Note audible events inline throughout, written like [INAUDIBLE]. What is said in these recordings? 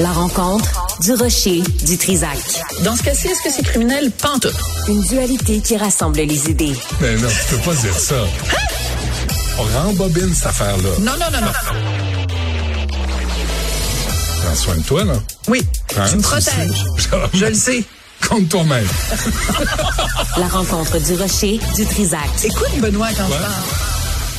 La rencontre du rocher du Trisac. Dans ce cas-ci, est-ce que c'est criminel? Pantoute. Une dualité qui rassemble les idées. Mais non, tu peux pas dire ça. On rembobine cette affaire-là. Non, non, non, non. Prends soin de toi, là. Oui, Hein, tu me protèges. Je le sais. Compte toi-même. La rencontre du rocher du Trisac. Écoute, Benoît, quand je Ouais. parle.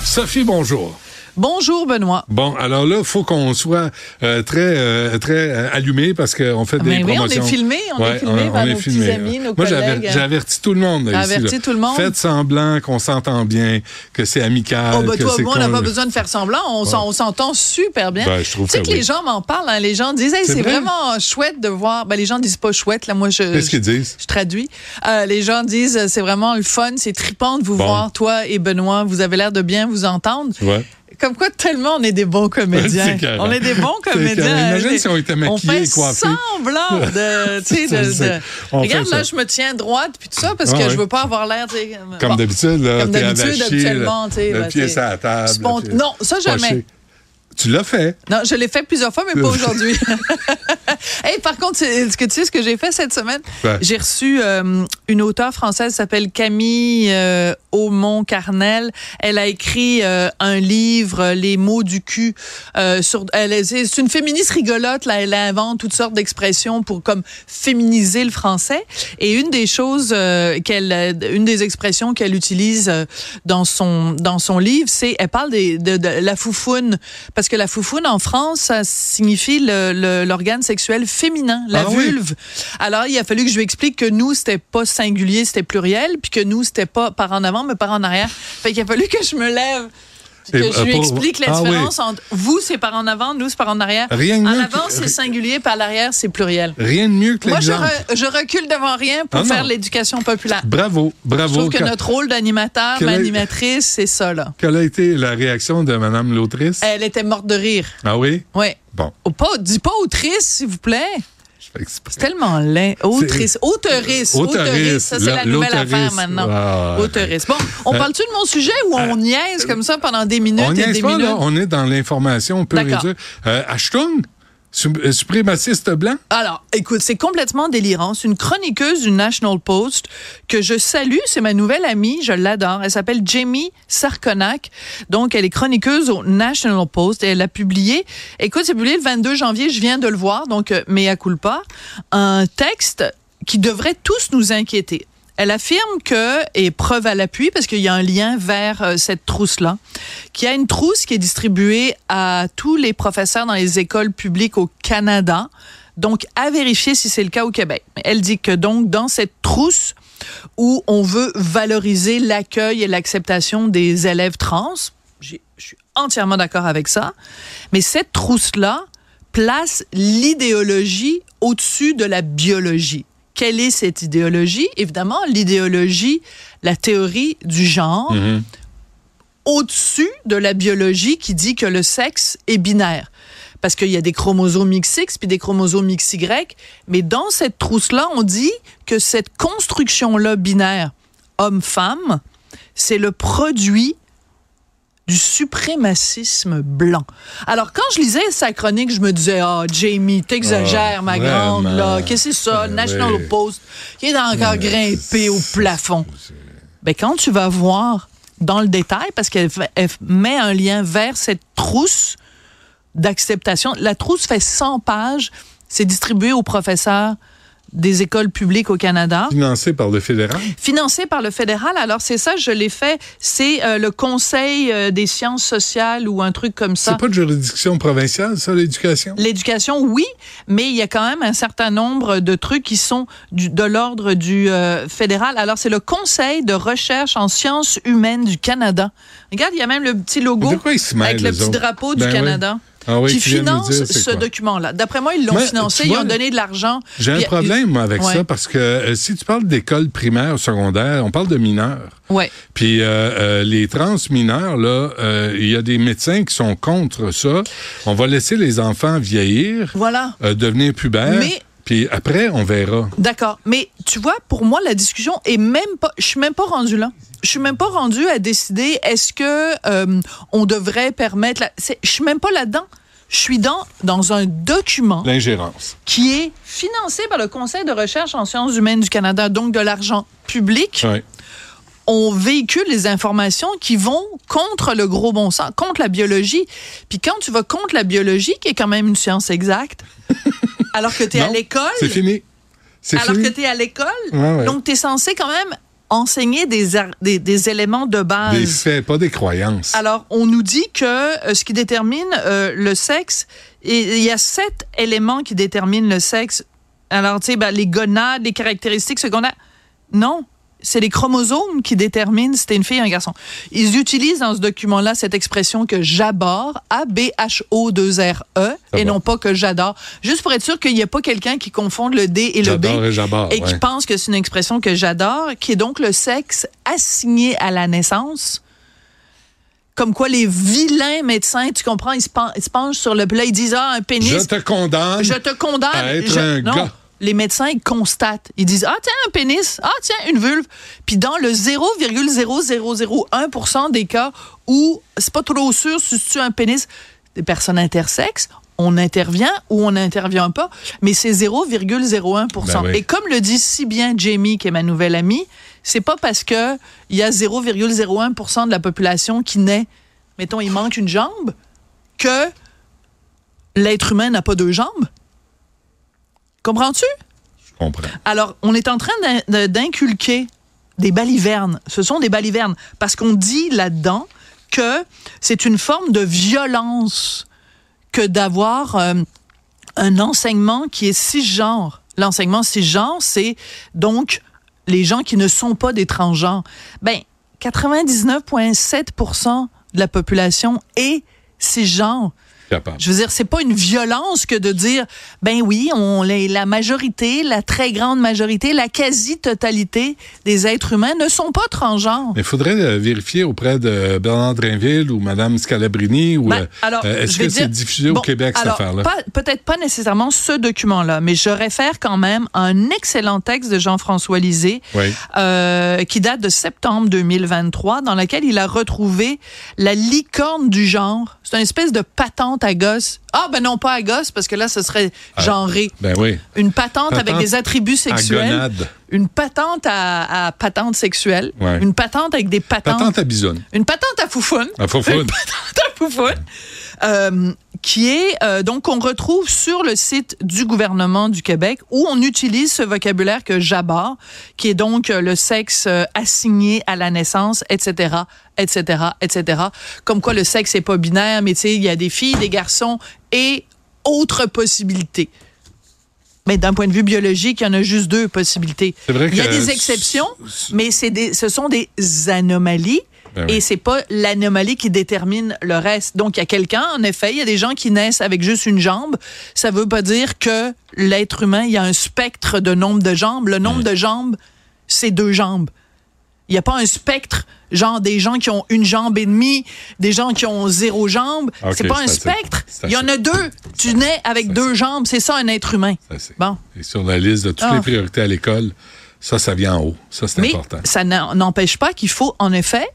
Sophie, bonjour. Bonjour, Benoît. Bon, alors là, faut qu'on soit euh, très euh, très euh, allumé parce qu'on fait des Ben oui, on est filmé, on est filmé par nos petits amis, nos Moi, j'aver- collègues. j'ai averti tout le monde. là, ici, tout le monde? Faites semblant qu'on s'entend bien, que c'est amical. Oh, ben que toi, moi, on n'a pas besoin de faire semblant. On s'en- on s'entend super bien. Ben, je trouve tu sais que que les gens m'en parlent. hein. Les gens disent, hey, C'est c'est vrai? vraiment chouette de voir. Ben, les gens disent pas chouette. Là, moi, je. Qu'est-ce qu'ils disent? Je traduis. Euh, les gens disent, c'est vraiment le fun, c'est trippant de vous Bon. voir, toi et Benoît. Vous avez l'air de bien vous entendre. Tu vois? Comme quoi, tellement on est des bons comédiens. [LAUGHS] On est des bons comédiens. Imagine Des- si on était maquillés On fait et coiffés. semblant de, [LAUGHS] On Regarde, là, je me tiens droite puis tout ça parce Ah que ouais. je veux pas avoir l'air, Comme bon. d'habitude, là, Comme d'habitude, habituellement, le- tu sais, Le pied sur la table. spont- Non, ça, jamais. Poché. Tu l'as fait. Non, je l'ai fait plusieurs fois, mais pas [LAUGHS] aujourd'hui. [LAUGHS] hey, par contre, est-ce que tu sais ce que j'ai fait cette semaine? Ouais. J'ai reçu euh, une auteure française qui s'appelle Camille euh, Aumont-Carnel. Elle a écrit euh, un livre, Les mots du cul. Euh, sur, elle est- c'est une féministe rigolote. Là, elle invente toutes sortes d'expressions pour comme féminiser le français. Et une des choses euh, qu'elle, euh, une des expressions qu'elle utilise euh, dans son dans son livre, c'est elle parle des, de, de la foufoune parce que la foufoune en France, ça signifie l'organe sexuel féminin, la Ah oui. vulve. Alors il a fallu que je lui explique que nous c'était pas singulier, c'était pluriel, puis que nous c'était pas par en avant mais par en arrière. Fait qu'il a fallu que je me lève. Que Et, je euh, lui explique la Ah oui. différence entre vous, c'est par en avant, nous, c'est par en arrière. Rien de en avant, que- c'est singulier, à l'arrière, c'est pluriel. Rien de mieux que Moi, je, l'exemple. re- je recule devant rien pour Ah faire l'éducation populaire. Bravo, Je bravo. trouve que Quand- notre rôle d'animateur, d'animatrice, c'est ça, là. Quelle a été la réaction de Madame l'autrice? Elle était morte de rire. Ah oui? Oui. Bon. Oh, pas, dis pas autrice, s'il vous plaît. C'est tellement laid. Autrice. Auteurice. Auteurice. Ça, c'est la nouvelle affaire maintenant. Ah, Auteurice. Bon, on Euh, parle-tu de mon sujet ou on niaise comme ça pendant des minutes On et des pas, minutes? là. On est dans l'information et D'accord. dure. Euh, Ashton, euh, suprémaciste blanc? Alors, écoute, c'est complètement délirant. C'est une chroniqueuse du National Post que je salue. C'est ma nouvelle amie. Je l'adore. Elle s'appelle Jamie Sarkonak. Donc, elle est chroniqueuse au National Post et elle a publié, écoute, c'est publié le 22 janvier. Je viens de le voir. Donc, euh, mea culpa. Un texte qui devrait tous nous inquiéter. Elle affirme que, et preuve à l'appui, parce qu'il y a un lien vers euh, cette trousse-là, qu'il y a une trousse qui est distribuée à tous les professeurs dans les écoles publiques au Canada. Donc, à vérifier si c'est le cas au Québec. Elle dit que donc, dans cette trousse où on veut valoriser l'accueil et l'acceptation des élèves trans, je suis entièrement d'accord avec ça, mais cette trousse-là place l'idéologie au-dessus de la biologie. Quelle est cette idéologie? Évidemment, l'idéologie, la théorie du genre, Mhm. au-dessus de la biologie qui dit que le sexe est binaire. Parce qu'il y a des chromosomes XX puis des chromosomes XY, mais dans cette trousse-là, on dit que cette construction-là binaire, homme-femme, c'est le produit du suprémacisme blanc. Alors, quand je lisais sa chronique, je me disais, ah, Jamie, t'exagères, Ah, ma vraiment. grande, là. Qu'est-ce que c'est ça? Ben National oui. Post, qui est encore grimpé au plafond. Ben, quand tu vas voir dans le détail, parce qu'elle met un lien vers cette trousse d'acceptation, la trousse fait 100 pages, c'est distribué aux professeurs des écoles publiques au Canada Financé par le fédéral? financé par le fédéral. Alors c'est ça, je l'ai fait. C'est euh, le Conseil euh, des sciences sociales ou un truc comme ça. C'est pas de juridiction provinciale, ça, l'éducation? L'éducation, oui, mais il y a quand même un certain nombre de trucs qui sont du- de l'ordre du euh, fédéral. Alors, c'est le Conseil de recherche en sciences humaines du Canada. Regarde, il y a même le petit logo avec le petit autres? drapeau Ben du oui. Canada. Ah oui, qui finance ce document-là. D'après moi, ils l'ont financé, ils ont donné de l'argent. J'ai un Puis, problème moi, avec Ouais. ça parce que euh, si tu parles d'école primaire ou secondaire, on parle de mineurs. Ouais. Puis euh, euh, les trans mineurs, là, euh, il y a des médecins qui sont contre ça. On va laisser les enfants vieillir, Voilà. euh, devenir pubères. Mais- Puis après, on verra. D'accord. Mais tu vois, pour moi, la discussion est même pas. Je suis même pas rendue là. Je suis même pas rendue à décider est-ce que euh, on devrait permettre. La, je suis même pas là-dedans. Je suis dans, dans un document L'ingérence. qui est financé par le Conseil de recherche en sciences humaines du Canada, donc de l'argent public. Oui. On véhicule les informations qui vont contre le gros bon sens, contre la biologie. Puis quand tu vas contre la biologie, qui est quand même une science exacte, [LAUGHS] alors que tu es à l'école, C'est fini. Alors fini. que tu es à l'école, Ouais, ouais. donc tu es censé quand même enseigner des, des, des éléments de base. Des faits, pas des croyances. Alors, on nous dit que euh, ce qui détermine euh, le sexe, il y a sept éléments qui déterminent le sexe. Alors, tu sais, ben, les gonades, les caractéristiques secondaires. Non, c'est les chromosomes qui déterminent si t'es une fille ou un garçon. Ils utilisent dans ce document-là cette expression que j'aborde, A-B-H-O-2-R-E, Ça et va. non pas que j'adore. Juste pour être sûr qu'il n'y ait pas quelqu'un qui confonde le D et le B et et qui ouais. pense que c'est une expression que j'adore, qui est donc le sexe assigné à la naissance. Comme quoi les vilains médecins, tu comprends, ils se, pen- ils se penchent sur le plat, ils disent ah un pénis, Je te condamne. je te condamne. à être Je- un non. gars. Les médecins ils constatent, ils disent ah tiens un pénis, ah tiens une vulve. Puis dans le 0,0001% des cas où c'est pas trop sûr si tu un pénis des personnes intersexes, on intervient ou on n'intervient pas, mais c'est 0,01%. Ben oui. Et comme le dit si bien Jamie, qui est ma nouvelle amie, c'est pas parce que il y a 0,01% de la population qui naît, mettons, il manque une jambe, que l'être humain n'a pas deux jambes. Comprends-tu? Je comprends. Alors, on est en train d'inculquer des balivernes. Ce sont des balivernes parce qu'on dit là-dedans que c'est une forme de violence que d'avoir euh, un enseignement qui est cisgenre. L'enseignement cisgenre, c'est donc les gens qui ne sont pas des transgenres. Ben, 99,7% de la population est cisgenre. Capable. Je veux dire, c'est pas une violence que de dire, ben oui, on la, la majorité, la très grande majorité, la quasi-totalité des êtres humains ne sont pas transgenres. Il faudrait euh, vérifier auprès de Bernard Drinville ou Mme Scalabrini ou Ben, euh, euh, est-ce que c'est diffusé Bon, au Québec cette affaire-là? Peut-être pas nécessairement ce document-là, mais je réfère quand même à un excellent texte de Jean-François Lisée Oui. euh, qui date de septembre 2023, dans lequel il a retrouvé la licorne du genre. C'est une espèce de patente à gosse. Ah, ben non, pas à gosse, parce que là, ce serait genré. Ben oui. Une patente, avec des attributs sexuels. Une patente à, à patente sexuelle. Ouais. Une patente avec des patentes. Patente à bisonne. Une patente à foufoune. À foufoune. [LAUGHS] Une patente à foufoune. Euh, qui est euh, donc qu'on retrouve sur le site du gouvernement du Québec où on utilise ce vocabulaire que j'aborde, qui est donc euh, le sexe euh, assigné à la naissance, etc., etc., etc. Comme quoi le sexe est pas binaire, mais tu sais, il y a des filles, des garçons et autres possibilités. Mais d'un point de vue biologique, il y en a juste deux possibilités. Il y a des exceptions, mais c'est des, ce sont des anomalies. Ben oui. Et c'est pas l'anomalie qui détermine le reste. Donc, il y a quelqu'un, en effet, il y a des gens qui naissent avec juste une jambe. Ça veut pas dire que l'être humain, il y a un spectre de nombre de jambes. Le nombre de jambes, c'est deux jambes. Il n'y a pas un spectre, genre des gens qui ont une jambe et demie, des gens qui ont zéro jambe. Ok, c'est pas un spectre. Il y en a deux. Tu nais avec deux jambes. C'est ça, un être humain. Bon. Et sur la liste de toutes Ah. les priorités à l'école, ça, ça vient en haut. Ça, c'est important. ça n'empêche pas qu'il faut, en effet,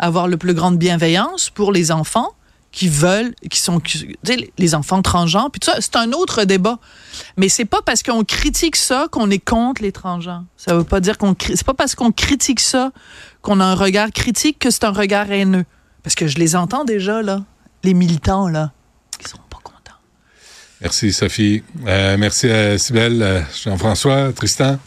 avoir le plus grande bienveillance pour les enfants qui veulent, qui sont, qui- les enfants transgenres. Puis tout ça, c'est un autre débat. Mais c'est pas parce qu'on critique ça qu'on est contre les transgenres. Ça veut pas dire qu'on, c'est pas parce qu'on critique ça qu'on a un regard critique que c'est un regard haineux. Parce que je les entends déjà là, les militants là, qui sont pas contents. Merci, Sophie. Euh, merci à Sybelle, euh, Jean-François, Tristan.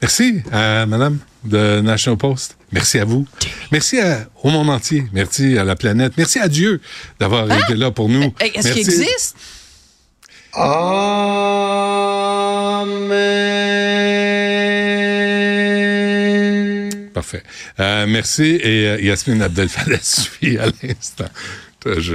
Merci à Madame de National Post. Merci à vous. Merci à- au monde entier. Merci à la planète. Merci à Dieu d'avoir été là pour nous. Hein? Est-ce qu'il existe? Amen. Parfait. Euh, merci et euh, Yasmine Abdel-Fallah [LAUGHS] suit à l'instant. Je-